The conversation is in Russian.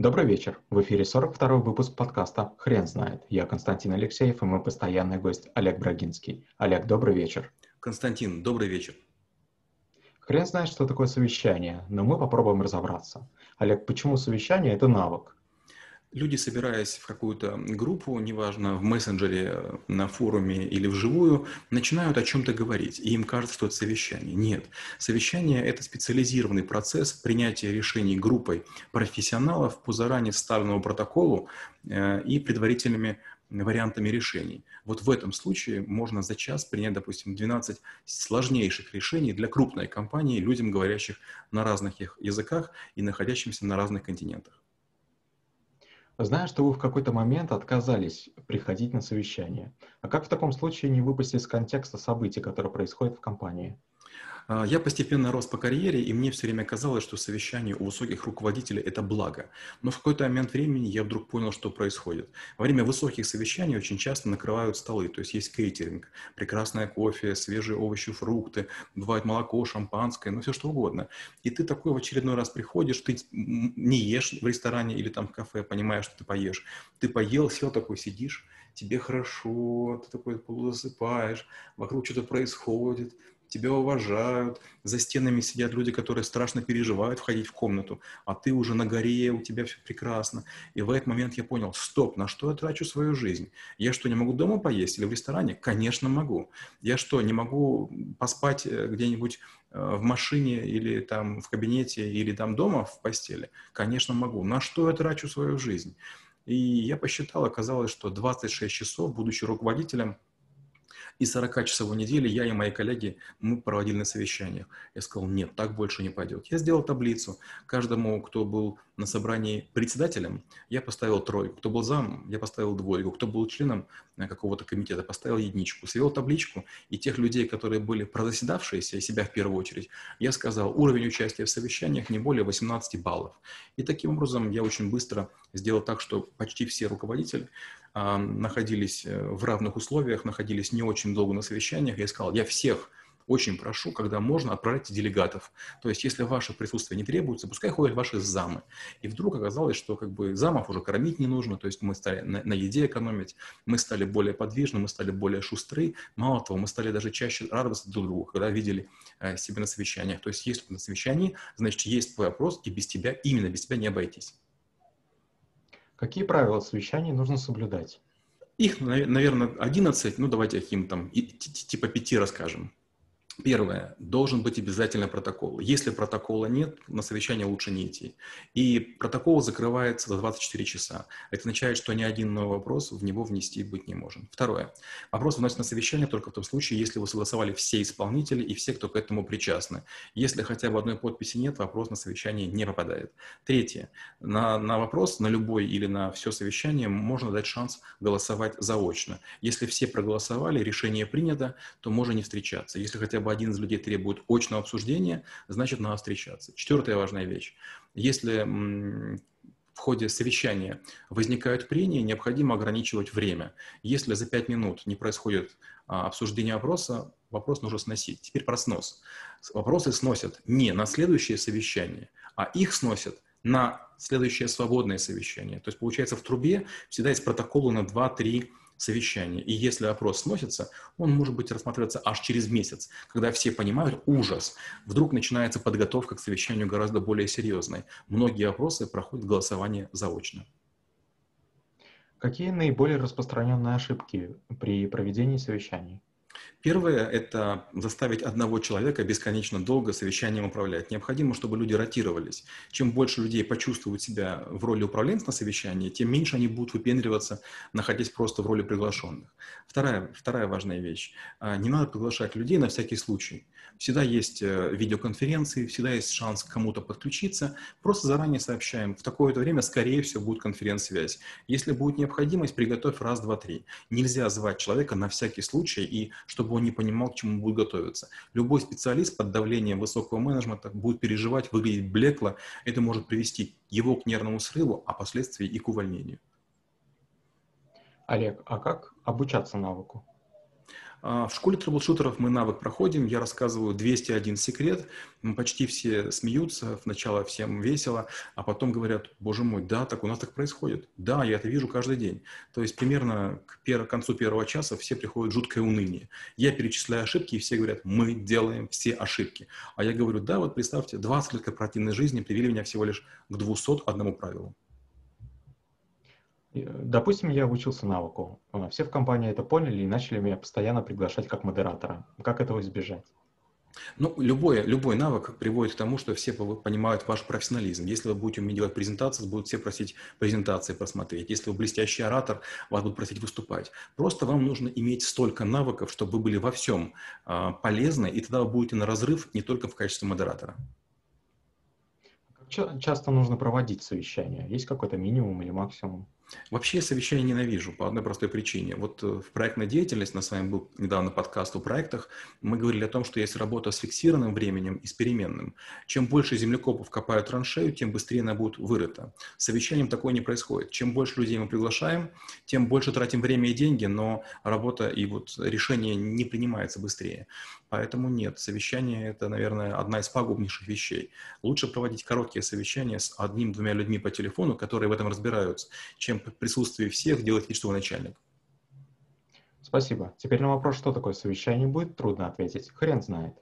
Добрый вечер. В эфире 42-й выпуск подкаста «Хрен знает». Я Константин Алексеев и мой постоянный гость Олег Брагинский. Олег, добрый вечер. Константин, добрый вечер. Хрен знает, что такое совещание, но мы попробуем разобраться. Олег, почему совещание – это навык? Люди, собираясь в какую-то группу, неважно, в мессенджере, на форуме или вживую, начинают о чем-то говорить, и им кажется, что это совещание. Нет. Совещание – это специализированный процесс принятия решений группой профессионалов по заранее составленному протоколу э, и предварительными вариантами решений. Вот в этом случае можно за час принять, допустим, 12 сложнейших решений для крупной компании, людям, говорящих на разных языках и находящимся на разных континентах. Знаю, что вы в какой-то момент отказались приходить на совещание. А как в таком случае не выпустить из контекста событий, которые происходят в компании? А, я постепенно рос по карьере, и мне все время казалось, что совещание у высоких руководителей – это благо. Но в какой-то момент времени я вдруг понял, что происходит. Во время высоких совещаний очень часто накрывают столы, то есть есть кейтеринг, прекрасное кофе, свежие овощи, фрукты, бывает молоко, шампанское, ну все что угодно. И ты такой в очередной раз приходишь, ты не ешь в ресторане или там в кафе, понимаешь, что ты поешь. Ты поел, сел такой, сидишь, тебе хорошо, ты такой полузасыпаешь, вокруг что-то происходит, тебя уважают, за стенами сидят люди, которые страшно переживают входить в комнату, а ты уже на горе, у тебя все прекрасно. И в этот момент я понял, стоп, на что я трачу свою жизнь? Я что, не могу дома поесть или в ресторане? Конечно, могу. Я что, не могу поспать э, где-нибудь э, в машине или там в кабинете или там дома в постели? Конечно, могу. На что я трачу свою жизнь? И я посчитал, оказалось, что 26 часов, будучи руководителем, и 40-часовой недели я и мои коллеги, мы проводили на совещаниях. Я сказал, нет, так больше не пойдет. Я сделал таблицу. Каждому, кто был на собрании председателем, я поставил тройку. Кто был зам, я поставил двойку. Кто был членом э, какого-то комитета, поставил единичку. Свел табличку, и тех людей, которые были прозаседавшиеся, и себя в первую очередь, я сказал, уровень участия в совещаниях не более 18 баллов. И таким образом я очень быстро сделал так, что почти все руководители находились э, в равных условиях, находились не очень долго на совещаниях. Я сказал, я всех очень прошу, когда можно, отправляйте делегатов. То есть, если ваше присутствие не требуется, пускай ходят ваши замы. И вдруг оказалось, что как бы замов уже кормить не нужно, то есть мы стали на, на еде экономить, мы стали более подвижны, мы стали более шустры. Мало того, мы стали даже чаще радоваться друг другу, когда видели э, себя на совещаниях. То есть, если на совещании, значит, есть твой вопрос, и без тебя, именно без тебя не обойтись. Какие правила совещаний нужно соблюдать? Их, наверное, 11, ну давайте их им там типа 5 расскажем. Первое. Должен быть обязательно протокол. Если протокола нет, на совещание лучше не идти. И протокол закрывается за 24 часа. Это означает, что ни один новый вопрос в него внести быть не может. Второе. Вопрос вносится на совещание только в том случае, если вы согласовали все исполнители и все, кто к этому причастны. Если хотя бы одной подписи нет, вопрос на совещание не попадает. Третье. На, на вопрос, на любой или на все совещание можно дать шанс голосовать заочно. Если все проголосовали, решение принято, то можно не встречаться. Если хотя бы бы один из людей требует очного обсуждения, значит, надо встречаться. Четвертая важная вещь. Если в ходе совещания возникают прения, необходимо ограничивать время. Если за пять минут не происходит а, обсуждение вопроса, вопрос нужно сносить. Теперь про снос. Вопросы сносят не на следующее совещание, а их сносят на следующее свободное совещание. То есть, получается, в трубе всегда есть протоколы на 2-3 совещание. И если опрос сносится, он может быть рассматриваться аж через месяц, когда все понимают ужас. Вдруг начинается подготовка к совещанию гораздо более серьезной. Многие опросы проходят голосование заочно. Какие наиболее распространенные ошибки при проведении совещаний? Первое – это заставить одного человека бесконечно долго совещанием управлять. Необходимо, чтобы люди ротировались. Чем больше людей почувствуют себя в роли управленца на совещании, тем меньше они будут выпендриваться, находясь просто в роли приглашенных. Вторая, вторая важная вещь. А, не надо приглашать людей на всякий случай. Всегда есть э, видеоконференции, всегда есть шанс кому-то подключиться. Просто заранее сообщаем, в такое-то время, скорее всего, будет конференц-связь. Если будет необходимость, приготовь раз, два, три. Нельзя звать человека на всякий случай, и чтобы он не понимал, к чему будет готовиться. Любой специалист под давлением высокого менеджмента будет переживать, выглядеть блекло. Это может привести его к нервному срыву, а последствия и к увольнению. Олег, а как обучаться навыку? А, в школе трэблшутеров мы навык проходим, я рассказываю 201 секрет, почти все смеются, сначала всем весело, а потом говорят, боже мой, да, так у нас так происходит. Да, я это вижу каждый день. То есть примерно к, пер- к концу первого часа все приходят жуткое уныние. Я перечисляю ошибки, и все говорят, мы делаем все ошибки. А я говорю, да, вот представьте, 20 лет корпоративной жизни привели меня всего лишь к 201 правилу. Допустим, я учился навыку. А, все в компании это поняли и начали меня постоянно приглашать как модератора. Как этого избежать? Ну, любой, любой навык приводит к тому, что все понимают ваш профессионализм. Если вы будете уметь делать презентации, будут все просить презентации просмотреть. Если вы блестящий оратор, вас будут просить выступать. Просто вам нужно иметь столько навыков, чтобы вы были во всем а, полезны, и тогда вы будете на разрыв не только в качестве модератора. Как часто нужно проводить совещания? Есть какой-то минимум или максимум? Вообще я совещания ненавижу по одной простой причине. Вот э, в проектной деятельности, на с вами был недавно подкаст о проектах, мы говорили о том, что есть работа с фиксированным временем и с переменным. Чем больше землекопов копают траншею, тем быстрее она будет вырыта. С совещанием такое не происходит. Чем больше людей мы приглашаем, тем больше тратим время и деньги, но работа и вот решение не принимается быстрее. Поэтому нет, совещание – это, наверное, одна из пагубнейших вещей. Лучше проводить короткие совещания с одним-двумя людьми по телефону, которые в этом разбираются, чем в присутствии всех делать вид, что вы начальник. Спасибо. Теперь на вопрос, что такое совещание, будет трудно ответить. Хрен знает.